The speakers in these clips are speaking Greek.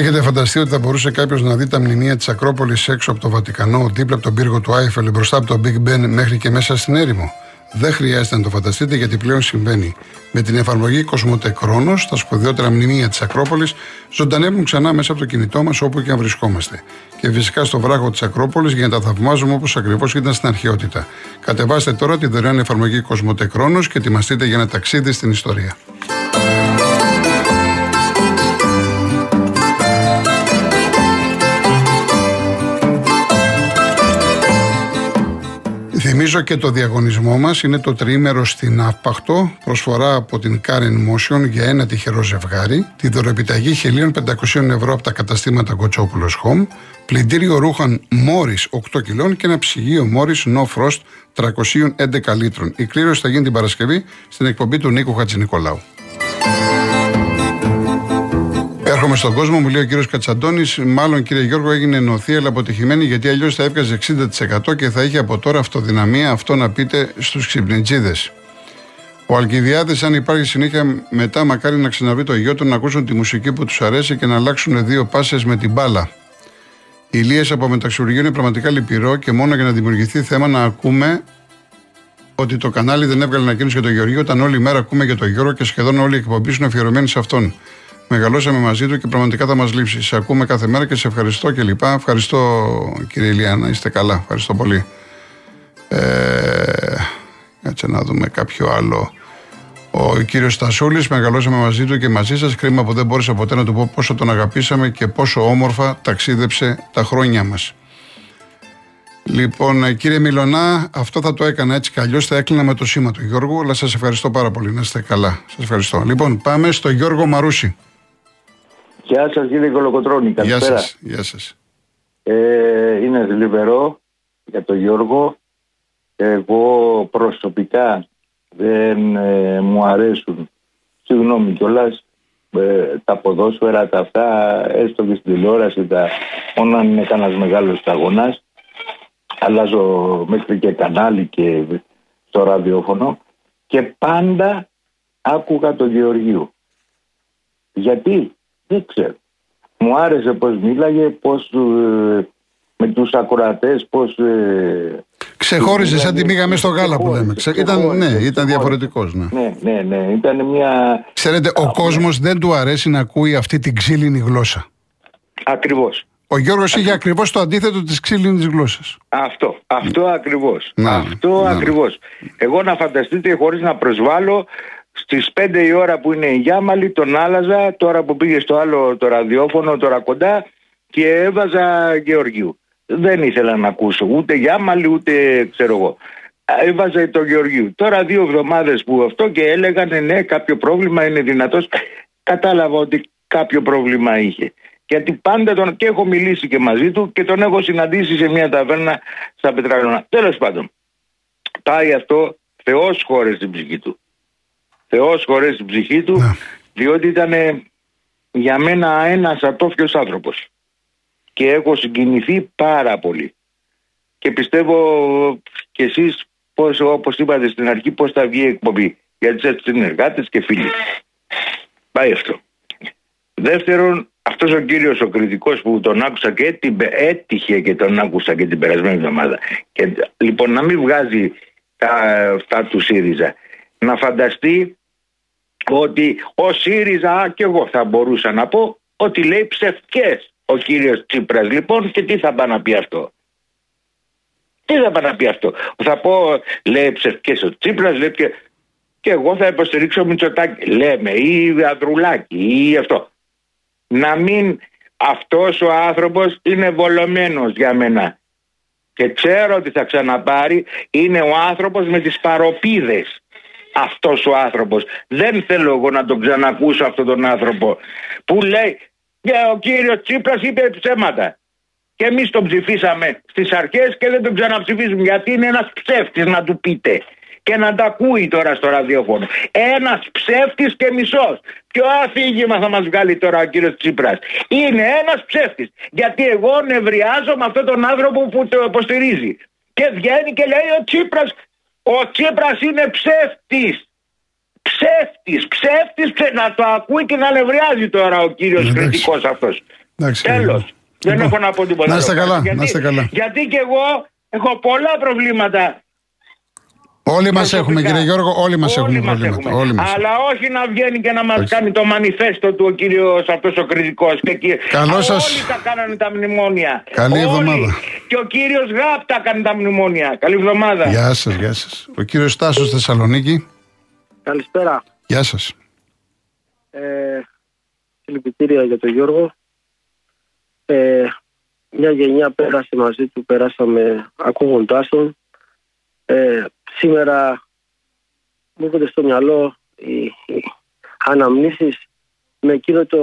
Έχετε φανταστεί ότι θα μπορούσε κάποιος να δει τα μνημεία της Ακρόπολης έξω από το Βατικανό, δίπλα από τον πύργο του Άιφελ, μπροστά από το Big Ben μέχρι και μέσα στην έρημο; Δεν χρειάζεται να το φανταστείτε γιατί πλέον συμβαίνει. Με την εφαρμογή Κοσμοτέ Χρόνο, τα σπουδαιότερα μνημεία της Ακρόπολης ζωντανεύουν ξανά μέσα από το κινητό μας όπου και αν βρισκόμαστε. Και φυσικά στο βράχο της Ακρόπολης για να τα θαυμάζουμε όπως ακριβώς ήταν στην αρχαιότητα. Κατεβάστε τώρα τη δωρεάν εφαρμογή Κοσμοτέ Χρόνο και ετοιμαστείτε για ένα ταξίδι στην ιστορία. Θυμίζω και το διαγωνισμό μας είναι το τριήμερο στην Αύπαχτο, προσφορά από την Karen Motion για ένα τυχερό ζευγάρι, τη δωρεπιταγή 1.500 ευρώ από τα καταστήματα Κοτσόπουλος Home, πλυντήριο ρούχαν Μόρι 8 κιλών και ένα ψυγείο Μόρι No Frost 311 λίτρων. Η κλήρωση θα γίνει την Παρασκευή στην εκπομπή του Νίκου Χατζηνικολάου. Έρχομαι στον κόσμο, μου λέει ο κύριος Κατσαντώνης. Μάλλον κύριε Γιώργο έγινε νοθεία, αλλά αποτυχημένη γιατί αλλιώς θα έβγαζε 60% και θα είχε από τώρα αυτοδυναμία αυτό να πείτε στους ξυπνητζίδε. Ο Αλκιδιάδης, αν υπάρχει συνέχεια μετά, μακάρι να ξαναβρει το γιο του να ακούσουν τη μουσική που τους αρέσει και να αλλάξουν δύο πάσες με την μπάλα. Η Ηλίε από μεταξουργείο είναι πραγματικά λυπηρό και μόνο για να δημιουργηθεί θέμα να ακούμε ότι το κανάλι δεν έβγαλε ανακοίνωση για τον Γεωργίο, όταν όλη μέρα ακούμε για τον Γιώργο και σχεδόν όλοι οι εκπομπή είναι αφιερωμένοι σε αυτόν. Μεγαλώσαμε μαζί του και πραγματικά θα μας λείψει. Σε ακούμε κάθε μέρα και σε ευχαριστώ και λοιπά. Ευχαριστώ κύριε Ηλιάνα, είστε καλά. Ευχαριστώ πολύ. Ε, κάτσε να δούμε κάποιο άλλο. Ο κύριος Στασούλης, μεγαλώσαμε μαζί του και μαζί σας. Κρίμα που δεν μπόρεσα ποτέ να του πω πόσο τον αγαπήσαμε και πόσο όμορφα ταξίδεψε τα χρόνια μας. Λοιπόν, ε, κύριε Μιλονά, αυτό θα το έκανα έτσι κι αλλιώς θα έκλεινα με το σήμα του Γιώργου, αλλά σας ευχαριστώ πάρα πολύ. Να είστε καλά. Σας ευχαριστώ. Λοιπόν, πάμε στο Γιώργο Μαρούση. Γεια σα κύριε Κολοκοτρώνη, καλησπέρα. Γεια σας, γεια σας. Ε, είναι θλιβερό για τον Γιώργο. Εγώ προσωπικά δεν ε, μου αρέσουν, συγγνώμη κιόλας, ε, τα ποδόσφαιρα, τα αυτά, έστω και στην τηλεόραση, τα, μόνο αν είναι κανένας μεγάλος αγώνα. Αλλάζω μέχρι και κανάλι και στο ραδιόφωνο και πάντα άκουγα τον Γεωργίου. Γιατί; Δεν ξέρω. Μου άρεσε πώς μίλαγε, πώς ε, με τους ακροατές, πώς... Ε, Ξεχώριζε σαν τη μήγα στο γάλα που λέμε. Ήταν, ναι, ήταν διαφορετικός. Ναι. ναι, ναι, ναι. Ήταν μια... Ξέρετε, ο κόσμος δεν του αρέσει να ακούει αυτή την ξύλινη γλώσσα. Ακριβώς. Ο Γιώργος είχε ακριβώς το αντίθετο της ξύλινης γλώσσας. Αυτό, αυτό ακριβώς. Αυτό ακριβώς. Εγώ να φανταστείτε, χωρίς να προσβάλλω, Στις 5 η ώρα που είναι η Γιάμαλη τον άλλαζα, τώρα που πήγε στο άλλο το ραδιόφωνο, τώρα κοντά και έβαζα Γεωργίου. Δεν ήθελα να ακούσω ούτε Γιάμαλη ούτε ξέρω εγώ. Έβαζα το Γεωργίου. Τώρα δύο εβδομάδες που αυτό και έλεγαν ναι κάποιο πρόβλημα είναι δυνατός. Κατάλαβα ότι κάποιο πρόβλημα είχε. Γιατί πάντα τον και έχω μιλήσει και μαζί του και τον έχω συναντήσει σε μια ταβέρνα στα Πετραλώνα. Τέλος πάντων, πάει αυτό Θεός χώρες στην ψυχή του. Θεός χωρές την ψυχή του, ναι. διότι ήταν για μένα ένας ατόφιος άνθρωπος. Και έχω συγκινηθεί πάρα πολύ. Και πιστεύω και εσείς πώς, όπως είπατε στην αρχή πώς θα βγει η εκπομπή για τις συνεργάτες και φίλοι. Πάει αυτό. Δεύτερον, αυτός ο κύριος ο κριτικός που τον άκουσα και την, έτυχε και τον άκουσα και την περασμένη εβδομάδα. Και, λοιπόν, να μην βγάζει τα, αυτά του ΣΥΡΙΖΑ. Να φανταστεί ότι ο ΣΥΡΙΖΑ και εγώ θα μπορούσα να πω ότι λέει ψευκές ο κύριος Τσίπρας λοιπόν και τι θα πάει να πει αυτό; Τι θα πάει να πει αυτό; Θα πω λέει ψευκές ο Τσίπρας λέει και, και εγώ θα υποστηρίξω Μητσοτάκη λέμε ή Ανδρουλάκη ή αυτό. Να μην αυτός ο άνθρωπος είναι βολωμένος για μένα και ξέρω ότι θα ξαναπάρει είναι ο άνθρωπος με τις παροπίδες αυτός ο άνθρωπος. Δεν θέλω εγώ να τον ξανακούσω αυτόν τον άνθρωπο που λέει και ο κύριος Τσίπρας είπε ψέματα. Και εμείς τον ψηφίσαμε στις αρχές και δεν τον ξαναψηφίζουμε γιατί είναι ένας ψεύτης να του πείτε. Και να τα ακούει τώρα στο ραδιόφωνο. Ένας ψεύτης και μισός. Ποιο αφήγημα θα μας βγάλει τώρα ο κύριος Τσίπρας. Είναι ένας ψεύτης. Γιατί εγώ νευριάζω με αυτόν τον άνθρωπο που το υποστηρίζει. Και βγαίνει και λέει ο Τσίπρας ο Τσίπρας είναι ψεύτης. Ψεύτης, ψεύτης, ψε... να το ακούει και να νευριάζει τώρα ο κύριος ναι, κριτικός αυτός. Τέλος. Δεν λοιπόν, έχω να πω τίποτα. Να είστε καλά. Γιατί, να είστε καλά. γιατί και εγώ έχω πολλά προβλήματα Όλοι μας έχουμε, κύριε Γιώργο, όλοι μας έχουμε προβλήματα. Όλοι μας. Αλλά όχι να βγαίνει και να μας κάνει το μανιφέστο του ο κύριος αυτός ο κριτικός. Καλό σα. Όλοι τα κάνανε τα μνημόνια. Καλή όλοι. εβδομάδα. Και ο κύριος Γάπ τα κάνει τα μνημόνια. Καλή εβδομάδα. Γεια σας, γεια σας. Ο κύριος Τάσο Θεσσαλονίκη. Καλησπέρα. Γεια σας. Ε, συλληπιτήρια για τον Γιώργο. Ε, μια γενιά πέρασε μαζί του, περάσαμε ακούγοντάς τον. Ε, σήμερα μου έρχονται στο μυαλό οι, οι αναμνήσεις με εκείνο το,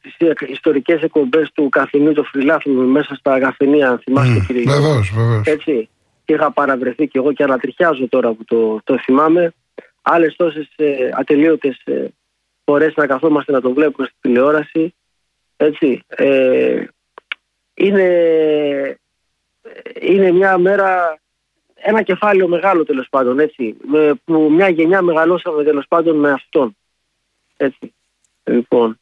τις ιστορικές εκπομπές του καφενείου του φιλάθλου μέσα στα καφενεία, αν θυμάστε mm, κύριε Βεβαίως, βεβαίως. Έτσι. Και είχα παραβρεθεί και εγώ και ανατριχιάζω τώρα που το, το θυμάμαι. Άλλες τόσες ε, ατελείωτες ε, φορές να καθόμαστε να το βλέπουμε στη τηλεόραση. Έτσι. Ε, είναι, είναι μια μέρα ένα κεφάλαιο μεγάλο τέλος πάντων, έτσι. Με, που μια γενιά μεγαλώσαμε τέλος πάντων με αυτόν. Έτσι. Λοιπόν,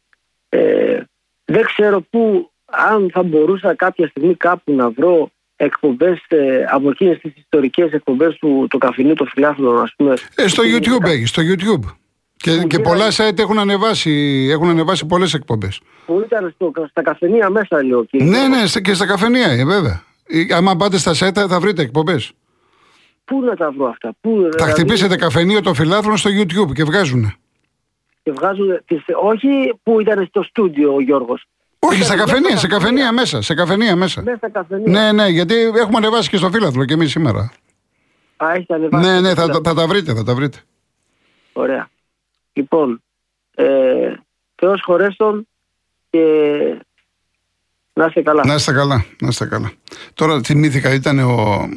ε, δεν ξέρω πού, αν θα μπορούσα κάποια στιγμή κάπου να βρω εκπομπές ε, από εκείνες τις ιστορικές εκπομπές του το καφενείου των φιλάθλων, ας πούμε. Ε, στο YouTube έχεις, στο YouTube. Και, και πολλά site έχουν ανεβάσει, έχουν ανεβάσει πολλές εκπομπές. Που ήταν στο, στα καφενεία μέσα, λέω. Κύριε. Ναι, ναι, και στα καφενεία, ε, βέβαια. Αν πάτε στα site θα βρείτε εκπομπές. Πού να τα βρω αυτά, πού, Θα δηλαδή... χτυπήσετε καφενείο των φιλάθλων στο YouTube και βγάζουν. Και βγάζουν, όχι που ήταν στο στούντιο ο Γιώργος. Όχι, στα καφενεία, σε καφενεία μέσα. Σε καφενεία μέσα. Μέσα καφενεία. Ναι, ναι, γιατί έχουμε ανεβάσει και στο φύλαθλο και εμείς σήμερα. Α, έχετε ανεβάσει. Ναι, ναι, θα, θα, θα, τα βρείτε, θα τα βρείτε. Ωραία. Λοιπόν, ε, Θεός χωρέστον και να είστε καλά. Να είστε καλά. Να είστε καλά. Τώρα θυμήθηκα, ήταν ο...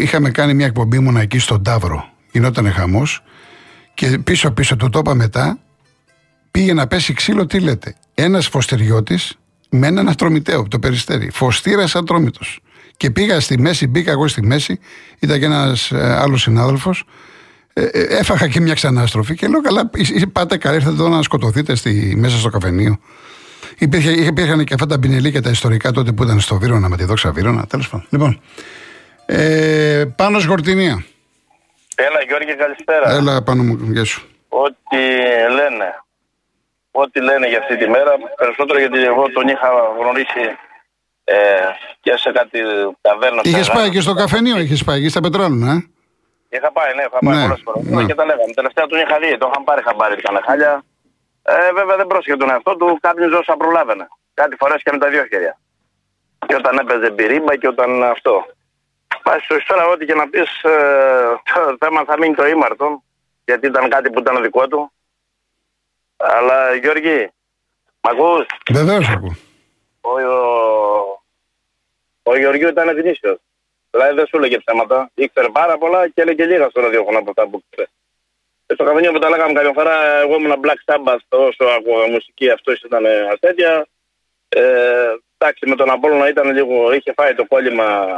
είχαμε κάνει μια εκπομπή μου εκεί στον Ταύρο. Γινόταν χαμός. Και πίσω πίσω του το είπα μετά. Πήγε να πέσει ξύλο, τι λέτε. Ένας φωστεριώτης με έναν ατρομητέο από το περιστέρι. Φωστήρα ατρόμητο. Και πήγα στη μέση, μπήκα εγώ στη μέση. Ήταν και ένας ε, άλλος συνάδελφος. Ε, ε, έφαγα και μια ξανάστροφη και λέω: Καλά, πάτε καλά, ήρθατε εδώ να σκοτωθείτε στη, μέσα στο καφενείο. Υπήρχε, υπήρχαν και αυτά τα και τα ιστορικά τότε που ήταν στο Βύρονα με τη δόξα Βύρονα. Τέλος πάντων. Λοιπόν, ε, πάνω Γορτινία. Έλα Γιώργη, καλησπέρα. Έλα πάνω μου, γεια σου. Ό,τι λένε. Ό,τι λένε για αυτή τη μέρα. Περισσότερο γιατί εγώ τον είχα γνωρίσει ε, και σε κάτι ταβέρνα. Είχες πάει και στο καφενείο, είχες πάει και στα πετράλαινα, ε; Είχα πάει, ναι, είχα πάει ναι, πολλές φορές. Ναι. Και τα λέγαμε. Τελευταία τον είχα δει, το είχαν πάρει χαμπάρι, ήταν χάλια. Ε, βέβαια δεν πρόσεχε τον εαυτό του, κάποιο όσα προλάβαινε. Κάτι φορές και με τα δύο χέρια. Και όταν έπαιζε μπυρίμπα και όταν αυτό. Πάει στο τώρα, ό,τι και να πεις, ε, το θέμα θα μείνει το ήμαρτο, γιατί ήταν κάτι που ήταν δικό του. Αλλά Γιώργη, μ' ακούς; Βεβαίως ακούω. Ο, ο, ο Γεωργίου ήταν γνήσιος. Δηλαδή δεν σου έλεγε ψέματα. Ήξερε πάρα πολλά και έλεγε λίγα στο ραδιόφωνο από αυτά που ξέρει. Στο καφενείο που τα λέγαμε κάποια φορά, εγώ ήμουν Black Sabbath, όσο ακούω μουσική, αυτός ήταν ασθένεια. Ε, εντάξει, με τον Απόλλωνα ήταν λίγο, είχε φάει το κόλλημα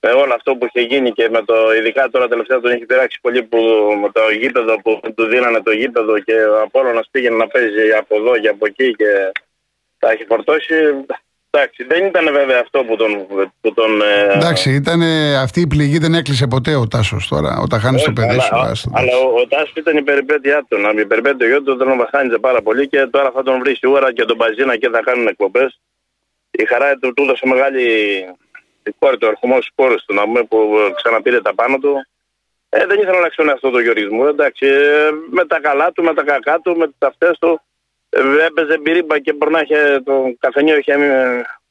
με όλο αυτό που είχε γίνει και με το, ειδικά τώρα τελευταία τον είχε πειράξει πολύ που, με το γήπεδο που του δίνανε το γήπεδο και ο Απόλλωνας πήγαινε να παίζει από εδώ και από εκεί και τα έχει φορτώσει. Εντάξει, δεν ήταν βέβαια αυτό που τον. Που τον ε, Εντάξει, ήταν, αυτή η πληγή δεν έκλεισε ποτέ ο Τάσος τώρα, όταν χάνει το παιδί σου. Αλλά, αλλά ο, ο Τάσος ήταν η περιπέτειά του. Να μην περιπέτει γιο του, τον βασάνιζε πάρα πολύ και τώρα θα τον βρει σίγουρα και τον Παζίνα και θα κάνουν εκπομπές. Η χαρά του του έδωσε μεγάλη κόρη του, αρχομό κόρη του να πούμε, που ξαναπήρε τα πάνω του. Ε, δεν ήθελα να αλλάξουν αυτό το γεωργισμό. Εντάξει, ε, με τα καλά του, με τα κακά του, με τις αυτές του έπαιζε μπυρίμπα και μπορεί να είχε το καφενείο είχε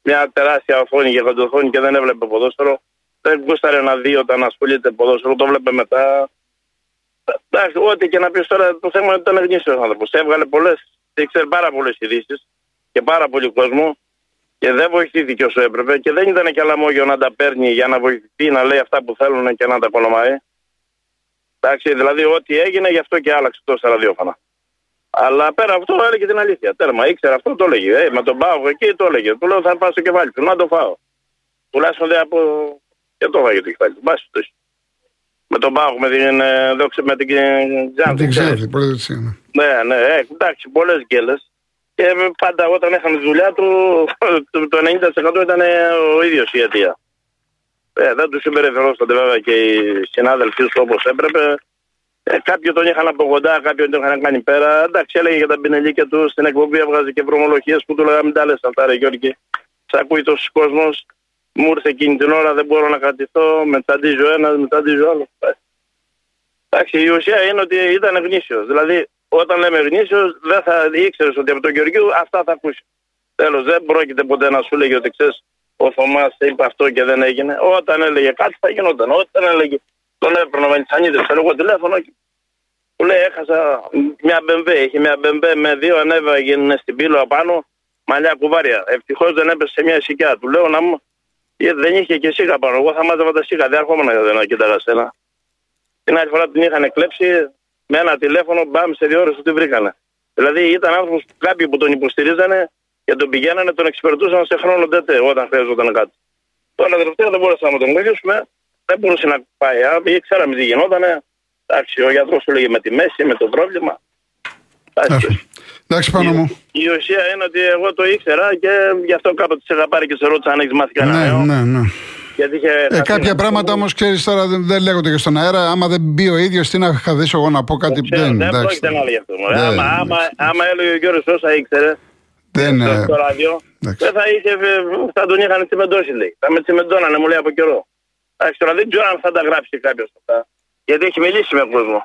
μια τεράστια οθόνη και γοντοθόνη και δεν έβλεπε ποδόσφαιρο. Δεν γούσταρε να δει όταν ασχολείται ποδόσφαιρο, το βλέπε μετά. Εντάξει, ό,τι και να πεις τώρα, το θέμα ήταν γνήσιο άνθρωπος. Έβγαλε πολλές, ήξερε πάρα πολλές ειδήσεις και πάρα πολύ κόσμο και δεν βοηθήθηκε όσο έπρεπε και δεν ήταν και αλαμόγιο να τα παίρνει για να βοηθηθεί να λέει αυτά που θέλουν και να τα κονομάει. Εντάξει, δηλαδή ό,τι έγινε γι' αυτό και άλλαξε τόσα ραδιόφωνα. Αλλά πέρα από αυτό έλεγε την αλήθεια. Τέρμα, ήξερα αυτό, το έλεγε. Ε, με τον Πάο εκεί το έλεγε. Του λέω θα πάω στο κεφάλι του, να το φάω. Τουλάχιστον δεν από. Και το φάγε το κεφάλι του. Μπάσει το. Με τον Πάο, με την, ε, δόξε, με την Τζάντη. Την Ξάνθη, Ναι, ναι, ναι ε, εντάξει, πολλές γκέλες. Και πάντα όταν είχαμε τη δουλειά του, το 90% ήταν ο ίδιος η αιτία. Ε, δεν τους συμπεριφερόσατε βέβαια και οι συνάδελφοί τους όπως έπρεπε. Ε, κάποιοι τον είχαν από κοντά, κάποιοι τον είχαν κάνει πέρα. Εντάξει, έλεγε για τα πινελίκια του στην εκπομπή, έβγαζε και βρωμολογίε που του λέγαμε τα λες αυτά, ρε Γιώργη. Σ' ακούει τόσος κόσμος. Μου ήρθε εκείνη την ώρα, δεν μπορώ να κρατηθώ. Με τσαντίζει ο ένας, με τσαντίζει ο άλλος. Εντάξει, η ουσία είναι ότι ήταν γνήσιος. Δηλαδή, όταν λέμε γνήσιο, δεν θα ήξερες ότι από τον Γεωργίου αυτά θα ακούσει. Τέλος, δεν πρόκειται ποτέ να σου λέγει ότι ξέρεις, ο Θωμάς είπε αυτό και δεν έγινε. Όταν έλεγε κάτι θα γινόταν. Όταν έλεγε τον έπαιρνα με τι ξέρω εγώ τηλέφωνο. Που λέει έχασα μια μπεμπέ. Είχε μια μπεμπέ με δύο ανέβαινε στην πύλο απάνω. Μαλλιά κουβάρια. Ευτυχώς δεν έπεσε σε μια ησυχία. Του λέω να μου. Γιατί δεν είχε και σίγα πάνω. Εγώ θα μάζευα τα σίγα. Δεν έρχομαι να κοίταγα στένα. Την άλλη φορά την είχαν κλέψει με ένα τηλέφωνο. Μπαμ σε δύο ώρες ότι βρήκανε. Δηλαδή ήταν άνθρωπος κάποιοι που τον υποστηρίζανε και τον πηγαίνανε, τον εξυπηρετούσαν σε χρόνο τέτοιο όταν χρειαζόταν κάτι. Τώρα τελευταία δεν μπορούσαμε να τον βοηθήσουμε, δεν μπορούσε να πάει. ή ξέραμε τι γινόταν. Εντάξει, ο γιατρός σου λέγε με τη μέση, με το πρόβλημα. Εντάξει, πάνω μου. Η, η ουσία είναι ότι εγώ το ήξερα και γι' αυτό κάποτε σε είχα πάρει και σε ρώτησα αν έχεις μάθει κανένα. Ναι, ναι, ναι. Ε, κάποια πράγματα όμως ξέρεις τώρα δεν, δεν λέγονται και στον αέρα. Άμα δεν μπει ο ίδιος, τι να χαδίσω εγώ να πω κάτι; Ξέρω, δεν, δεν πρόκειται να λέγει αυτό. Άμα, άμα, άμα έλεγε ο Γιώργος όσα ήξερε, δεν, στο, στο ράδιο, δεν θα, είχε, θα τον είχαν τσιμεντώσει λέει. Θα με τσιμεντώνανε μου λέει από καιρό. Εντάξει τώρα δεν ξέρω αν θα τα γράψει κάποιος αυτά. Γιατί έχει μιλήσει με κόσμο.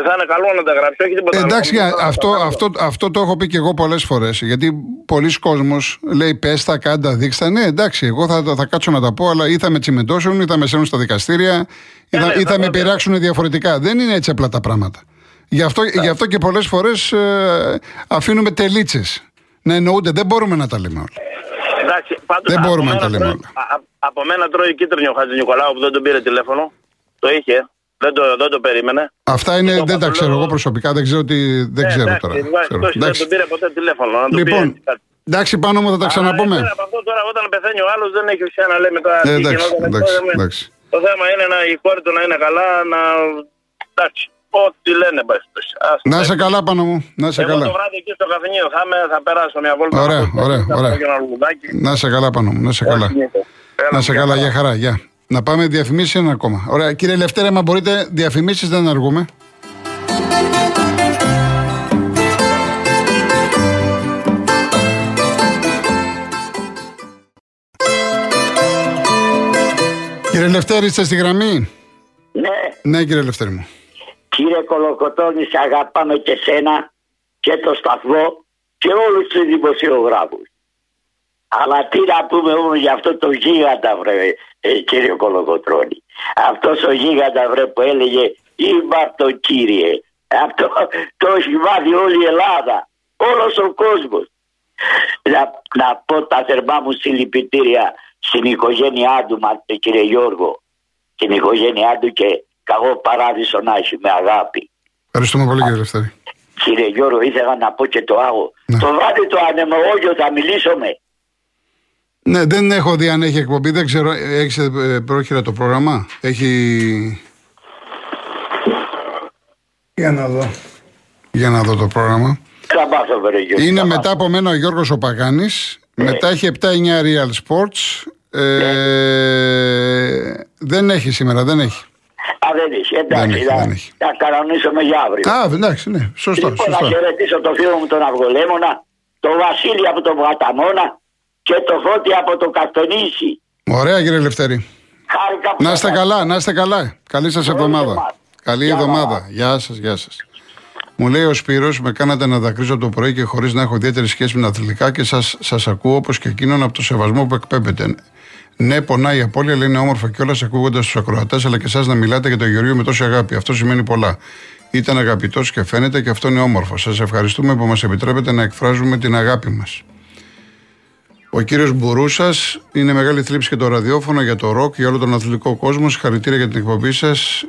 Και θα είναι καλό να τα γράψει, όχι τίποτα Εντάξει, αυτό, αυτό, αυτό το έχω πει και εγώ πολλές φορές. Γιατί πολλοί κόσμοι λέει πες τα, κάντα, δείξτα. Ναι, εντάξει, εγώ θα, θα κάτσω να τα πω, αλλά ή θα με τσιμεντώσουν, ή θα με σέρνουν στα δικαστήρια, ή θα, ναι, ή θα με πειράξουν διαφορετικά. Δεν είναι έτσι απλά τα πράγματα. Γι' αυτό, γι αυτό και πολλές φορές ε, αφήνουμε τελίτσες να εννοούνται. Δεν μπορούμε να τα λέμε όλα. Εντάξει, πάντως, δεν μπορούμε να τα λέμε όλα. Από μένα τρώει κίτρινο ο Χατζη Νικολάου που δεν τον πήρε τηλέφωνο. Το είχε. Δεν το, δεν το περίμενε. Αυτά είναι, το δεν τα ξέρω εγώ προσωπικά, δεν ξέρω, τι, δεν ναι, ξέρω εντάξει, τώρα. Εντάξει, δεν τον πήρε ποτέ τηλέφωνο. Να λοιπόν, εντάξει, πάνω μου θα τα ξαναπούμε. Αλλά, από αυτό τώρα, όταν πεθαίνει ο άλλος, δεν έχει ουσία να λέμε τώρα. Ε, εντάξει, εντάξει, εντάξει. Το θέμα είναι να, η κόρη του να είναι καλά, να. Εντάξει. Ό,τι λένε, Να σε καλά πάνω μου. Να σε Εγώ καλά. το βράδυ εκεί στο καφενείο θα, με, θα περάσω μια βόλτα. Ωραία, ωραία, ωραία. Να σε καλά πάνω μου. Να σε καλά. Να σε καλά, για χαρά. Γεια. Να πάμε διαφημίσει ένα ακόμα. Ωραία. Κύριε Λευτέρα, μα μπορείτε διαφημίσεις, δεν αργούμε. Κύριε Λευτέρη, είστε στη γραμμή; Ναι. Ναι, κύριε Λευτέρη μου. Κύριε Κολοκοτώνη, σε αγαπάμε και σένα και το σταθμό και όλους τους δημοσιογράφους. Αλλά τι να πούμε όμως για αυτό το γίγαντα βρε ε, κύριε Κολοκοτρώνη. Αυτός ο γίγαντα βρε που έλεγε το κύριε. Αυτό το έχει μάθει όλη η Ελλάδα. Όλος ο κόσμος. Να, να πω τα θερμά μου συλληπιτήρια στην οικογένειά του κύριε Γιώργο. Στην οικογένειά του και καλό παράδεισο να έχει με αγάπη. Ευχαριστούμε πολύ κύριε Λευτέρη. Κύριε Γιώργο, ήθελα να πω και το άλλο. Ναι. Το βράδυ το ανεμολόγιο θα μιλήσουμε. Ναι, δεν έχω δει αν έχει εκπομπή. Δεν ξέρω, έχεις ε, πρόχειρα το πρόγραμμα; Έχει. Για να δω. Για να δω το πρόγραμμα. Θα μάθω, βρε, Γιώργο, Είναι θα μετά μάθω. από μένα ο Γιώργος ο Παγάνης. Μετά έχει 7-9 Real Sports. Ε, Δεν έχει σήμερα, δεν έχει. Α, δεν έχει. Εντάξει, Δεν έχει, θα, δεν έχει. θα κανονίσουμε για αύριο. Α, εντάξει, ναι, σωστό. λοιπόν, σωστό. να χαιρετήσω το φίλο μου τον Αυγολέμονα, τον Βασίλη από τον Βαταμόνα και το Φώτη από το Καστονήσι. Ωραία, κύριε Λευτέρη. Χάρηκα που Να είστε σας- καλά, να είστε καλά. Καλή σας Καλή εβδομάδα. εβδομάδα. Καλή Γεια εβδομάδα. χαρά. Γεια σας, γεια σας. Μου λέει ο Σπύρος, με κάνατε να δακρύζω το πρωί και χωρίς να έχω ιδιαίτερη σχέση με τα αθλητικά και σας, σας ακούω όπως και εκείνον από το σεβασμό που εκπέμπετε. Ναι, πονάει η απώλεια, αλλά είναι όμορφο κιόλας ακούγοντας τους ακροατές αλλά και εσάς να μιλάτε για τον Γεωργίο με τόση αγάπη. Αυτό σημαίνει πολλά. Ήταν αγαπητός και φαίνεται και αυτό είναι όμορφο. Σας ευχαριστούμε που μας επιτρέπετε να εκφράζουμε την αγάπη μας. Ο κύριος Μπουρούσας είναι μεγάλη θλίψη και το ραδιόφωνο για το ροκ, για όλο τον αθλητικό κόσμο. Συγχαρητήρια για την εκπομπή σας.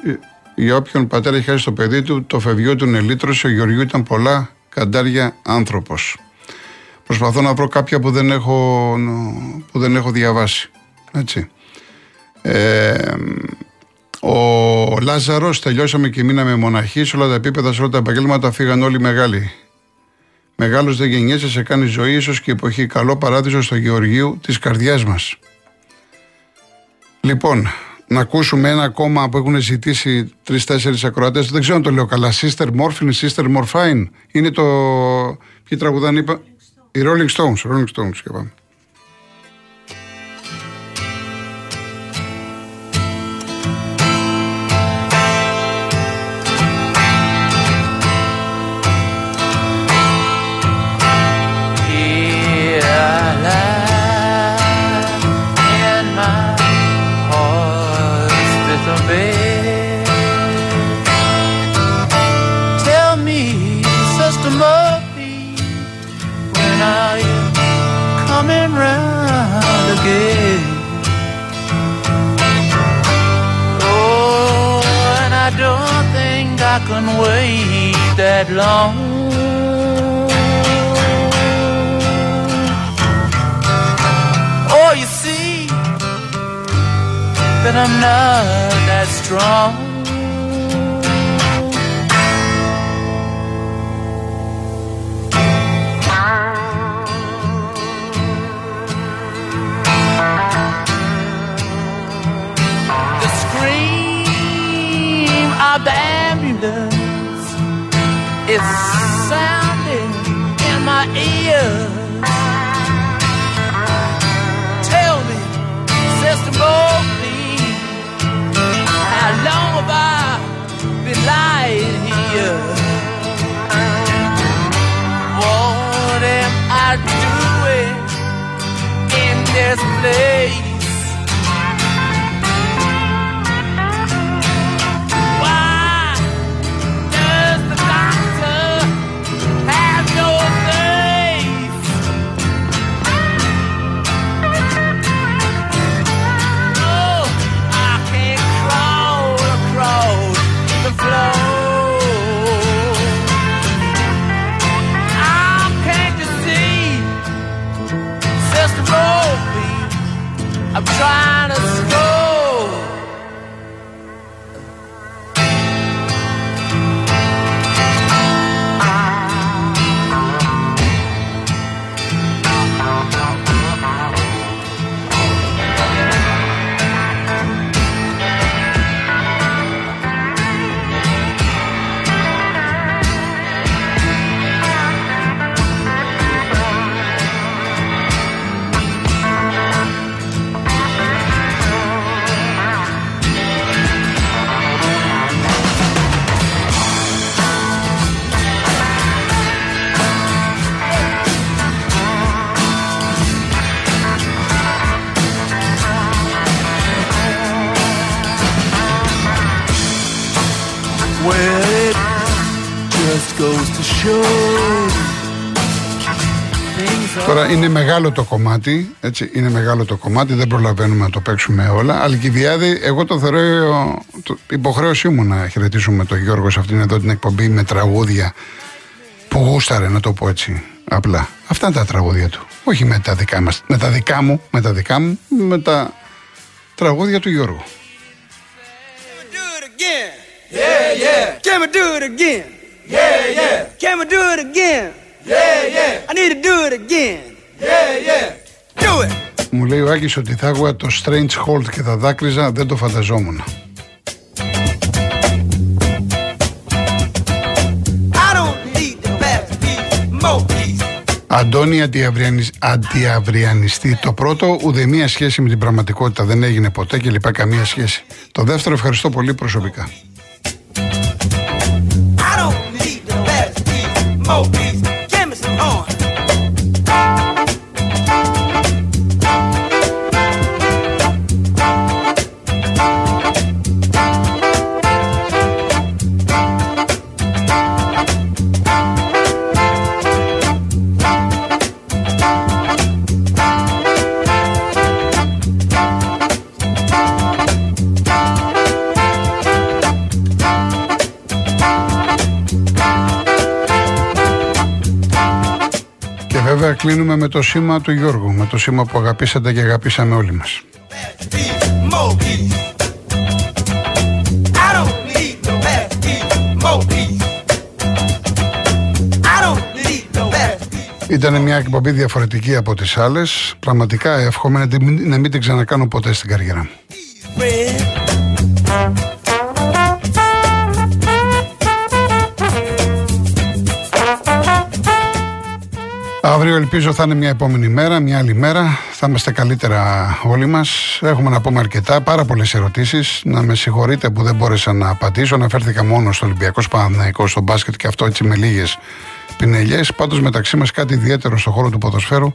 Για όποιον πατέρα έχει χάσει το παιδί του, το φευγείο του είναι λύτρωση. Ο Γεωργίου ήταν πολλά καντάρια άνθρωπος. Προσπαθώ να βρω κάποια που δεν έχω, που δεν έχω διαβάσει. Έτσι. Ε, ο Λάζαρος, τελειώσαμε και μείναμε μοναχοί. Σε όλα τα επίπεδα, σε όλα τα επαγγέλματα φύγαν όλοι μεγάλοι. Μεγάλος δεν γεννιέσαι, σε κάνει ζωή, ίσως και εποχή. Καλό παράδεισο στο Γεωργίου της καρδιάς μας. Λοιπόν, να ακούσουμε ένα ακόμα που έχουν ζητήσει τρει-τέσσερι ακροατές. Δεν ξέρω αν το λέω καλά. Sister Morphine, Sister Morphine. Είναι το. Ποιοι τραγουδάνε, είπα; Οι Rolling Stones. Rolling Stones και πάμε. another that strong. name. I'm. Τώρα είναι μεγάλο το κομμάτι, έτσι, είναι μεγάλο το κομμάτι, δεν προλαβαίνουμε να το παίξουμε όλα. Αλκιβιάδη, εγώ το θεωρώ το, υποχρέωσή μου να χαιρετήσουμε τον Γιώργο σε αυτήν εδώ την εκπομπή με τραγούδια που γούσταρε, να το πω έτσι απλά. Αυτά είναι τα τραγούδια του. Όχι με τα δικά μας, με τα δικά μου, με τα δικά μου, με τα τραγούδια του Γιώργου. Yeah, yeah. Can we do it again? Yeah, yeah. Can we do it again? Yeah, yeah. I need to do it again. Yeah, yeah. Do it. Μου λέει ο Άκης ότι θα άκουγα το Strange Hold και θα δάκρυζα, δεν το φανταζόμουν. Αντώνη αντιαβριανιστή. Το πρώτο, ουδέμια σχέση με την πραγματικότητα δεν έγινε ποτέ και λοιπά καμία σχέση. Το δεύτερο, ευχαριστώ πολύ προσωπικά. smoke με το σήμα του Γιώργου, με το σήμα που αγαπήσατε και αγαπήσαμε όλοι μας. Ήταν μια εκπομπή διαφορετική από τις άλλες. Πραγματικά εύχομαι να, να μην την ξανακάνω ποτέ στην καριέρα μου. Αύριο ελπίζω θα είναι μια επόμενη μέρα, μια άλλη μέρα. Θα είμαστε καλύτερα όλοι μας. Έχουμε να πούμε αρκετά, πάρα πολλές ερωτήσεις. Να με συγχωρείτε που δεν μπόρεσα να απαντήσω. Αναφέρθηκα μόνο στο Ολυμπιακός Παναναϊκό, στο μπάσκετ και αυτό έτσι με λίγες πινελιές. Πάντως μεταξύ μας κάτι ιδιαίτερο στον χώρο του ποδοσφαίρου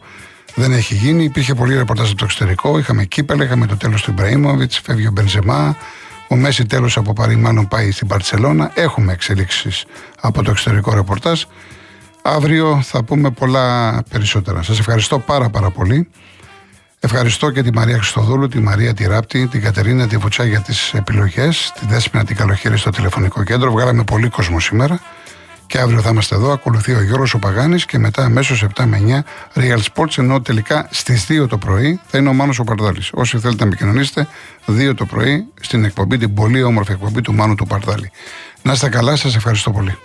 δεν έχει γίνει. Υπήρχε πολύ ρεπορτάζ από το εξωτερικό. Είχαμε κύπελ, είχαμε το τέλος του Ιμπραήμοβιτς, φεύγει ο Μπενζεμά. Ο Μέση τέλος από Παρή μάλλον πάει στην Παρσελώνα. Έχουμε εξελίξεις από το εξωτερικό ρεπορτάζ. Αύριο θα πούμε πολλά περισσότερα. Σας ευχαριστώ πάρα πάρα πολύ. Ευχαριστώ και τη Μαρία Χριστοδούλου, τη Μαρία Τυράπτη, την Κατερίνα τη Βουτσά για τις επιλογές, τη Δέσποινα την Καλοχέρη στο τηλεφωνικό κέντρο. Βγάλαμε πολύ κόσμο σήμερα. Και αύριο θα είμαστε εδώ. Ακολουθεί ο Γιώργος ο Παγάνης και μετά αμέσως 7 με 9 Real Sports. Ενώ τελικά στις 2 το πρωί θα είναι ο Μάνος ο Παρδάλης. Όσοι θέλετε να επικοινωνήσετε, 2 το πρωί στην εκπομπή, την πολύ όμορφη εκπομπή του Μάνου του Παρδάλη. Να είστε καλά, σας ευχαριστώ πολύ.